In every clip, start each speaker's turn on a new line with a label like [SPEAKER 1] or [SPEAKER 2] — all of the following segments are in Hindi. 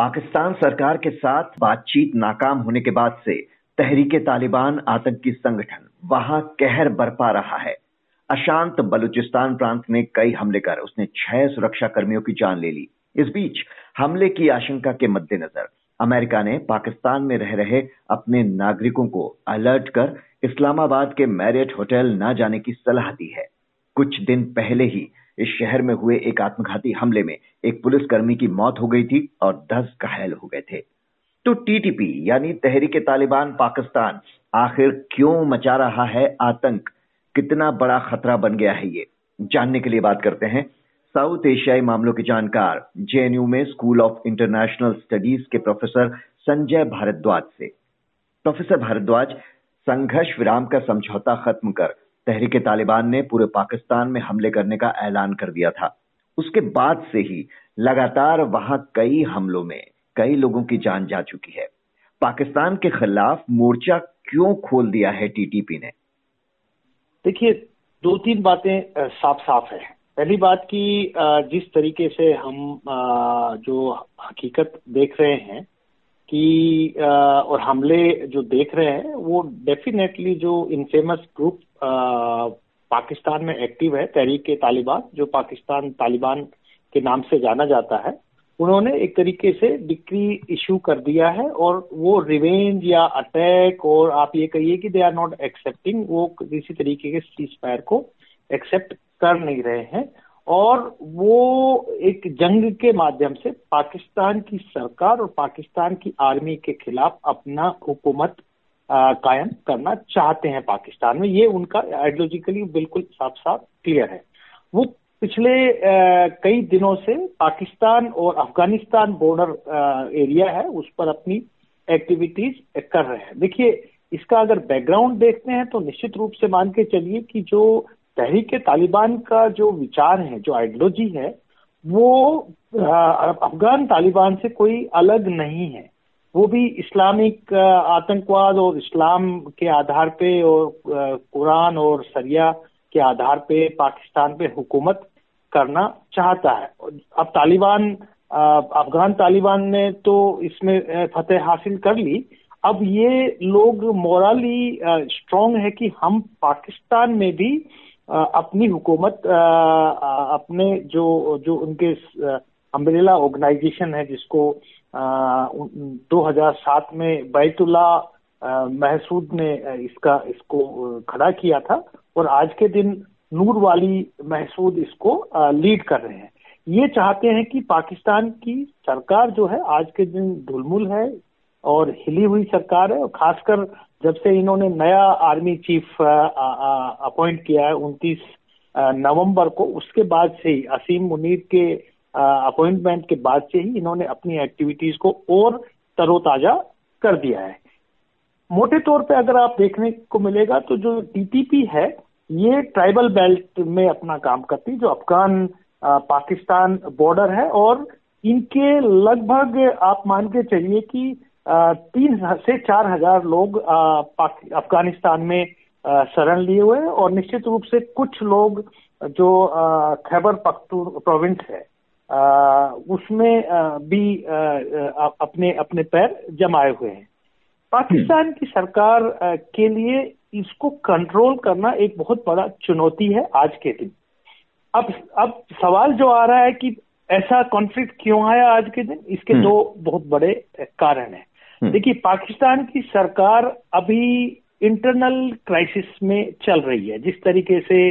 [SPEAKER 1] पाकिस्तान सरकार के साथ बातचीत नाकाम होने के बाद से तहरीके तालिबान आतंकी संगठन वहाँ कहर बरपा रहा है। अशांत बलूचिस्तान प्रांत में कई हमले कर उसने छह सुरक्षा कर्मियों की जान ले ली। इस बीच हमले की आशंका के मद्देनजर अमेरिका ने पाकिस्तान में रह रहे अपने नागरिकों को अलर्ट कर इस्लामाबाद के मैरियट होटल न जाने की सलाह दी है। कुछ दिन पहले ही इस शहर में हुए एक आत्मघाती हमले में एक पुलिसकर्मी की मौत हो गई थी और दस घायल हो गए थे। तो टीटीपी यानी तहरीक तालिबान पाकिस्तान आखिर क्यों मचा रहा है आतंक? कितना बड़ा खतरा बन गया है ये? जानने के लिए बात करते हैं साउथ एशियाई मामलों के जानकार, जेएनयू में स्कूल ऑफ़ इंटरनेशनल स्टडीज़ के प्रोफेसर संजय भारद्वाज से। प्रोफेसर भारद्वाज, संघर्ष विराम का समझौता खत्म कर तहरीक तालिबान ने पूरे पाकिस्तान में हमले करने का ऐलान कर दिया था। उसके बाद से ही लगातार वहाँ कई हमलों में कई लोगों की जान जा चुकी है। पाकिस्तान के खिलाफ मोर्चा क्यों खोल दिया है टीटीपी ने?
[SPEAKER 2] देखिए दो तीन बातें साफ़ साफ़ है। पहली बात की जिस तरीके से हम जो हकीकत देख रहे हैं कि और हमले जो देख रहे हैं, वो डेफिनेटली जो इनफेमस ग्रुप पाकिस्तान में एक्टिव है, तहरीक तालिबान, जो पाकिस्तान तालिबान के नाम से जाना जाता है। उन्होंने एक तरीके से डिक्री इशू कर दिया है और वो रिवेंज या अटैक और आप ये कहिए कि दे आर नॉट एक्सेप्टिंग वो किसी तरीके के सीज फायर को एक्सेप्ट कर नहीं रहे हैं। और वो एक जंग के माध्यम से पाकिस्तान की सरकार और पाकिस्तान की आर्मी के खिलाफ अपना हुकूमत कायम करना चाहते हैं पाकिस्तान में। ये उनका आइडियोलॉजिकली बिल्कुल साफ़ साफ़ क्लियर है। वो पिछले कई दिनों से पाकिस्तान और अफ़गानिस्तान बॉर्डर एरिया है, उस पर अपनी एक्टिविटीज़ कर रहे हैं। देखिए, इसका अगर बैकग्राउंड देखते हैं तो निश्चित रूप से मान के चलिए कि जो तहरीक तालिबान का जो विचार है, जो आइडियोलॉजी है, वो अफगान तालिबान से कोई अलग नहीं है। वो भी इस्लामिक आतंकवाद और इस्लाम के आधार पे और कुरान और सरिया के आधार पे पाकिस्तान पे हुकूमत करना चाहता है। अब तालिबान अफगान तालिबान ने तो इसमें फतेह हासिल कर ली। अब ये लोग मोरली स्ट्रांग है कि हम पाकिस्तान में भी अपनी हुकूमत अपने जो जो उनके अम्ब्रेला ऑर्गेनाइजेशन है जिसको दो हज़ार सात में बैतुल्ला महसूद ने इसका, इसको खड़ा किया था और आज के दिन नूर वाली महसूद इसको लीड कर रहे हैं। ये चाहते हैं कि पाकिस्तान की सरकार जो है, आज के दिन धुलमुल है और हिली हुई सरकार है और खासकर जब से इन्होंने नया आर्मी चीफ अपॉइंट किया है उनतीस नवंबर को, उसके बाद से ही असीम मुनीर के अपॉइंटमेंट के बाद से ही इन्होंने अपनी एक्टिविटीज़ को और तरोताजा कर दिया है। मोटे तौर पे अगर आप देखने को मिलेगा तो जो टीटीपी है, ये ट्राइबल बेल्ट में अपना काम करती जो अफगान पाकिस्तान बॉर्डर है और इनके लगभग आप मान के चलिए कि तीन से चार हज़ार लोग अफ़गानिस्तान में शरण लिए हुए हैं और निश्चित रूप से कुछ लोग जो खैबर पख्तून प्रोविंस है उसमें भी अपने अपने पैर जमाए हुए हैं। पाकिस्तान की सरकार के लिए इसको कंट्रोल करना एक बहुत बड़ा चुनौती है आज के दिन। अब अब सवाल जो आ रहा है कि ऐसा कॉन्फ्लिक्ट क्यों आया आज के दिन इसके हम्म। दो बहुत बड़े कारण हैं। हम्म। देखिए पाकिस्तान की सरकार अभी इंटरनल क्राइसिस में चल रही है। जिस तरीके से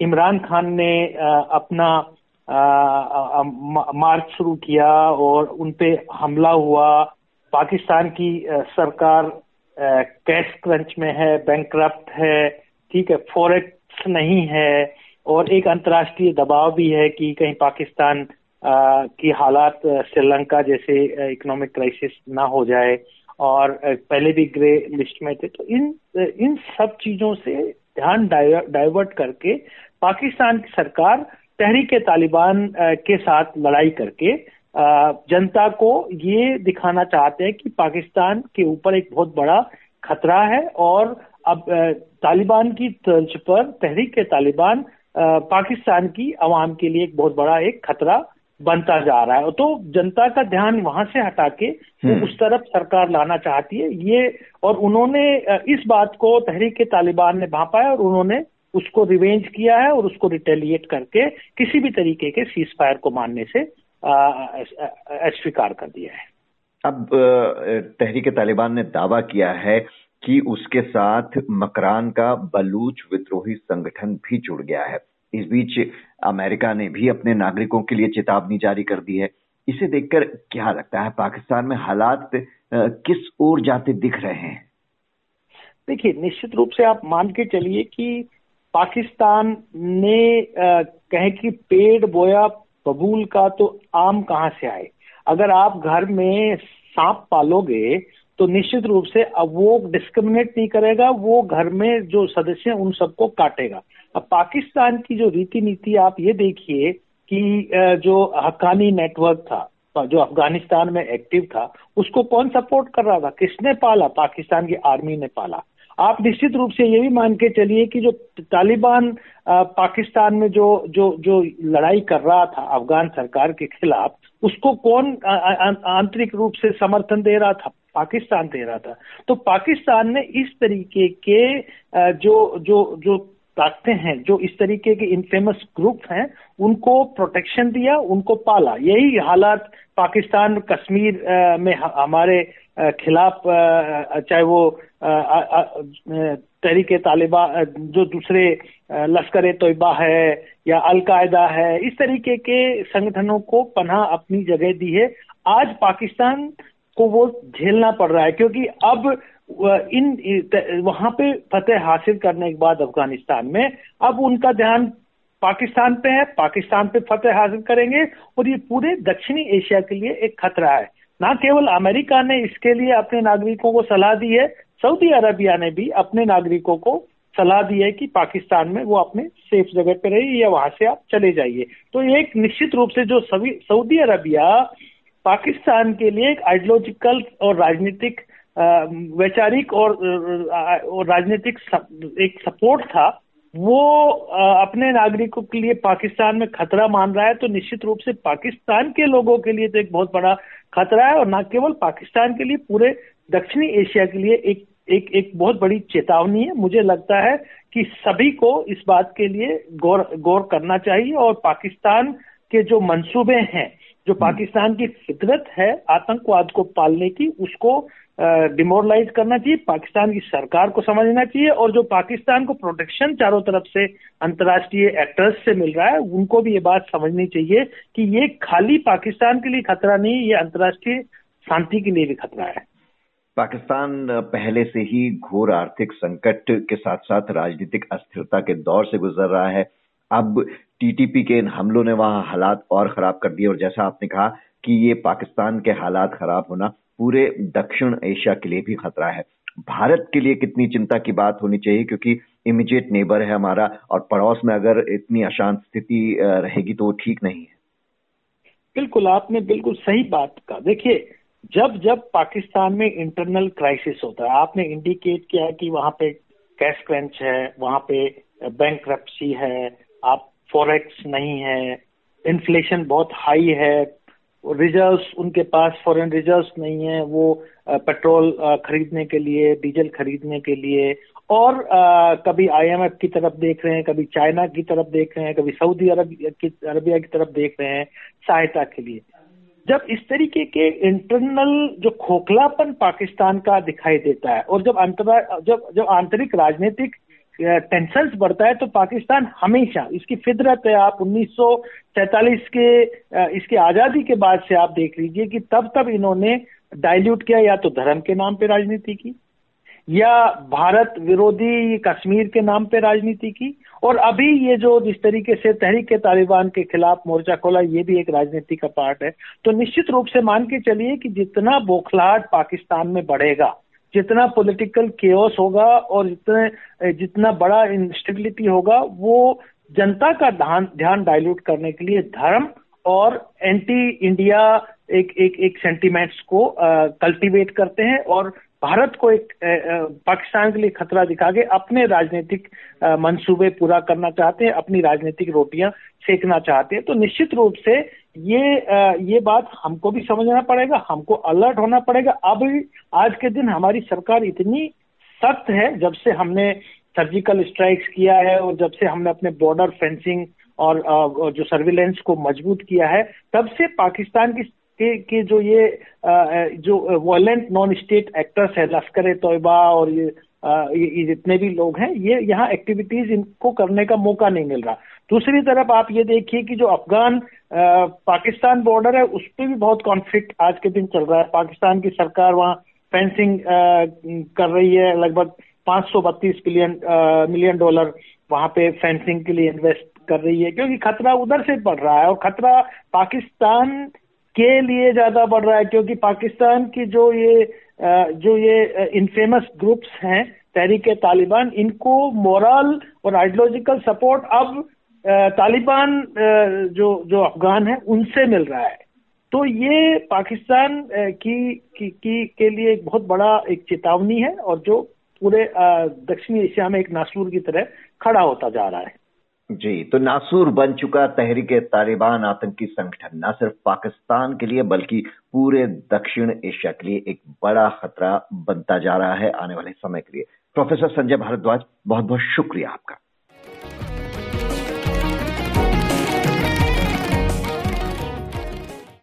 [SPEAKER 2] इमरान खान ने अपना मार्च शुरू किया और उन पे हमला हुआ। पाकिस्तान की सरकार कैश क्रंच में है बैंक है ठीक है फॉरेक्स नहीं है और एक अंतर्राष्ट्रीय दबाव भी है कि कहीं पाकिस्तान आ, की हालात श्रीलंका जैसे इकोनॉमिक क्राइसिस ना हो जाए। और पहले भी ग्रे लिस्ट में थे। तो इन इन सब चीज़ों से ध्यान डाइवर्ट करके पाकिस्तान की सरकार तहरीक तालिबान के साथ लड़ाई करके जनता को ये दिखाना चाहते हैं कि पाकिस्तान के ऊपर एक बहुत बड़ा खतरा है और अब तालिबान की तर्ज पर तहरीक तालिबान पाकिस्तान की आवाम के लिए एक बहुत बड़ा एक खतरा बनता जा रहा है तो जनता का ध्यान वहाँ से हटा के वो
[SPEAKER 1] हम्म।
[SPEAKER 2] उस तरफ़ सरकार लाना चाहती है ये और उन्होंने इस बात को तहरीक तालिबान ने भापा है और उन्होंने उसको रिवेंज किया है और उसको रिटेलिएट करके किसी भी तरीके के सीज फायर को मानने से अस्वीकार कर दिया है।
[SPEAKER 1] अब तहरीक तालिबान ने दावा किया है कि उसके साथ मकरान का बलूच विद्रोही संगठन भी जुड़ गया है। इस बीच अमेरिका ने भी अपने नागरिकों के लिए चेतावनी जारी कर दी है। इसे देखकर क्या लगता है पाकिस्तान में हालात किस ओर जाते दिख रहे हैं?
[SPEAKER 2] देखिए निश्चित रूप से आप मान के चलिए कि पाकिस्तान ने कहे कि पेड़ बोया बबूल का तो आम कहाँ से आए? अगर आप घर में सांप पालोगे तो निश्चित रूप से अब वो डिस्क्रिमिनेट नहीं करेगा, वो घर में जो सदस्य हैं, उन सबको काटेगा। अब पाकिस्तान की जो रीति नीति आप ये देखिए कि जो हकानी नेटवर्क था जो अफ़गानिस्तान में एक्टिव था, उसको कौन सपोर्ट कर रहा था? किसने पाला? पाकिस्तान की आर्मी ने पाला। आप निश्चित रूप से ये भी मान के चलिए कि जो तालिबान पाकिस्तान में जो जो जो लड़ाई कर रहा था अफगान सरकार के खिलाफ, उसको कौन आंतरिक रूप से समर्थन दे रहा था? पाकिस्तान दे रहा था। तो पाकिस्तान ने इस तरीके के जो जो जो ताकतें हैं, जो इस तरीके के इनफेमस ग्रुप हैं, उनको प्रोटेक्शन दिया, उनको पाला। यही हालात पाकिस्तान, कश्मीर में हमारे खिलाफ चाहे वो तहरीक तालिबा जो दूसरे लश्कर तोयबा है या अलकायदा है, इस तरीके के संगठनों को पनाह अपनी जगह दी है। आज पाकिस्तान को वो झेलना पड़ रहा है, क्योंकि अब इन वहाँ पे फतेह हासिल करने के बाद अफ़गानिस्तान में, अब उनका ध्यान पाकिस्तान पे है, पाकिस्तान पे फतेह हासिल करेंगे और ये पूरे दक्षिणी एशिया के लिए एक खतरा है। ना केवल अमेरिका ने इसके लिए अपने नागरिकों को सलाह दी है सऊदी अरबिया ने भी अपने नागरिकों को सलाह दी है कि पाकिस्तान में वो अपने सेफ़ जगह पे रहिए या वहाँ से आप चले जाइए। तो एक निश्चित रूप से जो सऊदी अरबिया पाकिस्तान के लिए एक आइडियोलॉजिकल और राजनीतिक वैचारिक और, और राजनीतिक एक सपोर्ट था वो अपने नागरिकों के लिए पाकिस्तान में खतरा मान रहा है। तो निश्चित रूप से पाकिस्तान के लोगों के लिए तो एक बहुत बड़ा खतरा है और न केवल पाकिस्तान के लिए पूरे दक्षिणी एशिया के लिए एक एक एक बहुत बड़ी चेतावनी है मुझे लगता है कि सभी को इस बात के लिए गौर गौर करना चाहिए और पाकिस्तान के जो मंसूबे हैं जो हम्म। पाकिस्तान की फितरत है आतंकवाद को पालने की उसको डिमोरलाइज करना चाहिए, पाकिस्तान की सरकार को समझना चाहिए और जो पाकिस्तान को प्रोटेक्शन चारों तरफ़ से अंतर्राष्ट्रीय एक्टर्स से मिल रहा है, उनको भी ये बात समझनी चाहिए कि ये खाली पाकिस्तान के लिए खतरा नहीं, ये अंतर्राष्ट्रीय शांति के लिए भी खतरा है।
[SPEAKER 1] पाकिस्तान पहले से ही घोर आर्थिक संकट के साथ साथ राजनीतिक अस्थिरता के दौर से गुजर रहा है। अब टीटीपी के इन हमलों ने वहाँ हालात और खराब कर दिए और जैसा आपने कहा कि ये पाकिस्तान के हालात खराब होना पूरे दक्षिण एशिया के लिए भी खतरा है। भारत के लिए कितनी चिंता की बात होनी चाहिए, क्योंकि इमीडिएट नेबर है हमारा और पड़ोस में अगर इतनी अशांत स्थिति रहेगी तो वो ठीक नहीं है।
[SPEAKER 2] बिल्कुल, आपने बिल्कुल सही बात कहा। देखिए, जब जब पाकिस्तान में इंटरनल क्राइसिस होता है, आपने इंडिकेट किया है कि वहाँ पे कैश क्रंच है, वहाँ पे बैंक है, आप फॉरेक्स नहीं है इन्फ्लेशन बहुत हाई है रिजर्व्स, उनके पास फॉरेन रिजर्व्स नहीं है, वो पेट्रोल खरीदने के लिए, डीजल खरीदने के लिए, और कभी आईएमएफ की तरफ़ देख रहे हैं, कभी चाइना की तरफ़ देख रहे हैं, कभी सऊदी अरब, की, अरबिया की तरफ़ देख रहे हैं, सहायता के लिए। जब इस तरीके के इंटरनल जो खोखलापन पाकिस्तान का दिखाई देता है, और जब अंतर, जब जब आंतरिक राजनीतिक टेंशन बढ़ता है तो पाकिस्तान हमेशा, इसकी फितरत है, आप उन्नीस के इसकी आज़ादी के बाद से आप देख लीजिए कि तब तब इन्होंने डाइल्यूट किया या तो धर्म के नाम पे राजनीति की, या भारत विरोधी कश्मीर के नाम पे राजनीति की, और अभी ये जो जिस तरीके से तहरीक के तालिबान के खिलाफ मोर्चा खोला, ये भी एक राजनीति का पार्ट है। तो निश्चित रूप से मान के चलिए कि जितना बौखलाहट पाकिस्तान में बढ़ेगा जितना पॉलिटिकल केओस होगा और जितने जितना बड़ा इंस्टेबिलिटी होगा, वो जनता का ध्यान ध्यान डाइल्यूट करने के लिए धर्म और एंटी इंडिया एक एक एक सेंटिमेंट्स को कल्टीवेट करते हैं और भारत को एक पाकिस्तान के लिए खतरा दिखा के अपने राजनीतिक मंसूबे पूरा करना चाहते हैं, अपनी राजनीतिक रोटियाँ सेकना चाहते हैं। तो निश्चित रूप से ये ये बात हमको भी समझना पड़ेगा हमको अलर्ट होना पड़ेगा। अब आज के दिन हमारी सरकार इतनी सख्त है जब से हमने सर्जिकल स्ट्राइक्स किया है और जब से हमने अपने बॉर्डर फेंसिंग और जो सर्विलेंस को मज़बूत किया है तब से पाकिस्तान की के, के जो ये जो वायलेंट नॉन स्टेट एक्टर्स है लश्कर तोयबा और ये ये जितने भी लोग हैं, ये यहाँ एक्टिविटीज़ इनको करने का मौका नहीं मिल रहा। दूसरी तरफ़ आप ये देखिए कि जो अफगान पाकिस्तान बॉर्डर है, उस पर भी बहुत कॉन्फ्लिक्ट आज के दिन चल रहा है। पाकिस्तान की सरकार वहाँ फेंसिंग कर रही है, लगभग पाँच बिलियन मिलियन डॉलर वहाँ पे फेंसिंग के लिए इन्वेस्ट कर रही है, क्योंकि खतरा उधर से बढ़ रहा है और खतरा पाकिस्तान के लिए ज़्यादा बढ़ रहा है, क्योंकि पाकिस्तान की जो ये जो ये इनफेमस ग्रुप्स हैं तहरीक तालिबान इनको मोरल और आइडियोलॉजिकल सपोर्ट अब तालिबान जो जो अफगान है उनसे मिल रहा है। तो ये पाकिस्तान की, की, की के लिए एक बहुत बड़ा एक चेतावनी है और जो पूरे दक्षिणी एशिया में एक नासूर की तरह खड़ा होता जा रहा है।
[SPEAKER 1] जी तो नासूर बन चुका तहरीक तालिबान आतंकी संगठन, न सिर्फ़ पाकिस्तान के लिए, बल्कि पूरे दक्षिण एशिया के लिए एक बड़ा खतरा बनता जा रहा है आने वाले समय के लिए। प्रोफेसर संजय भारद्वाज बहुत बहुत शुक्रिया आपका।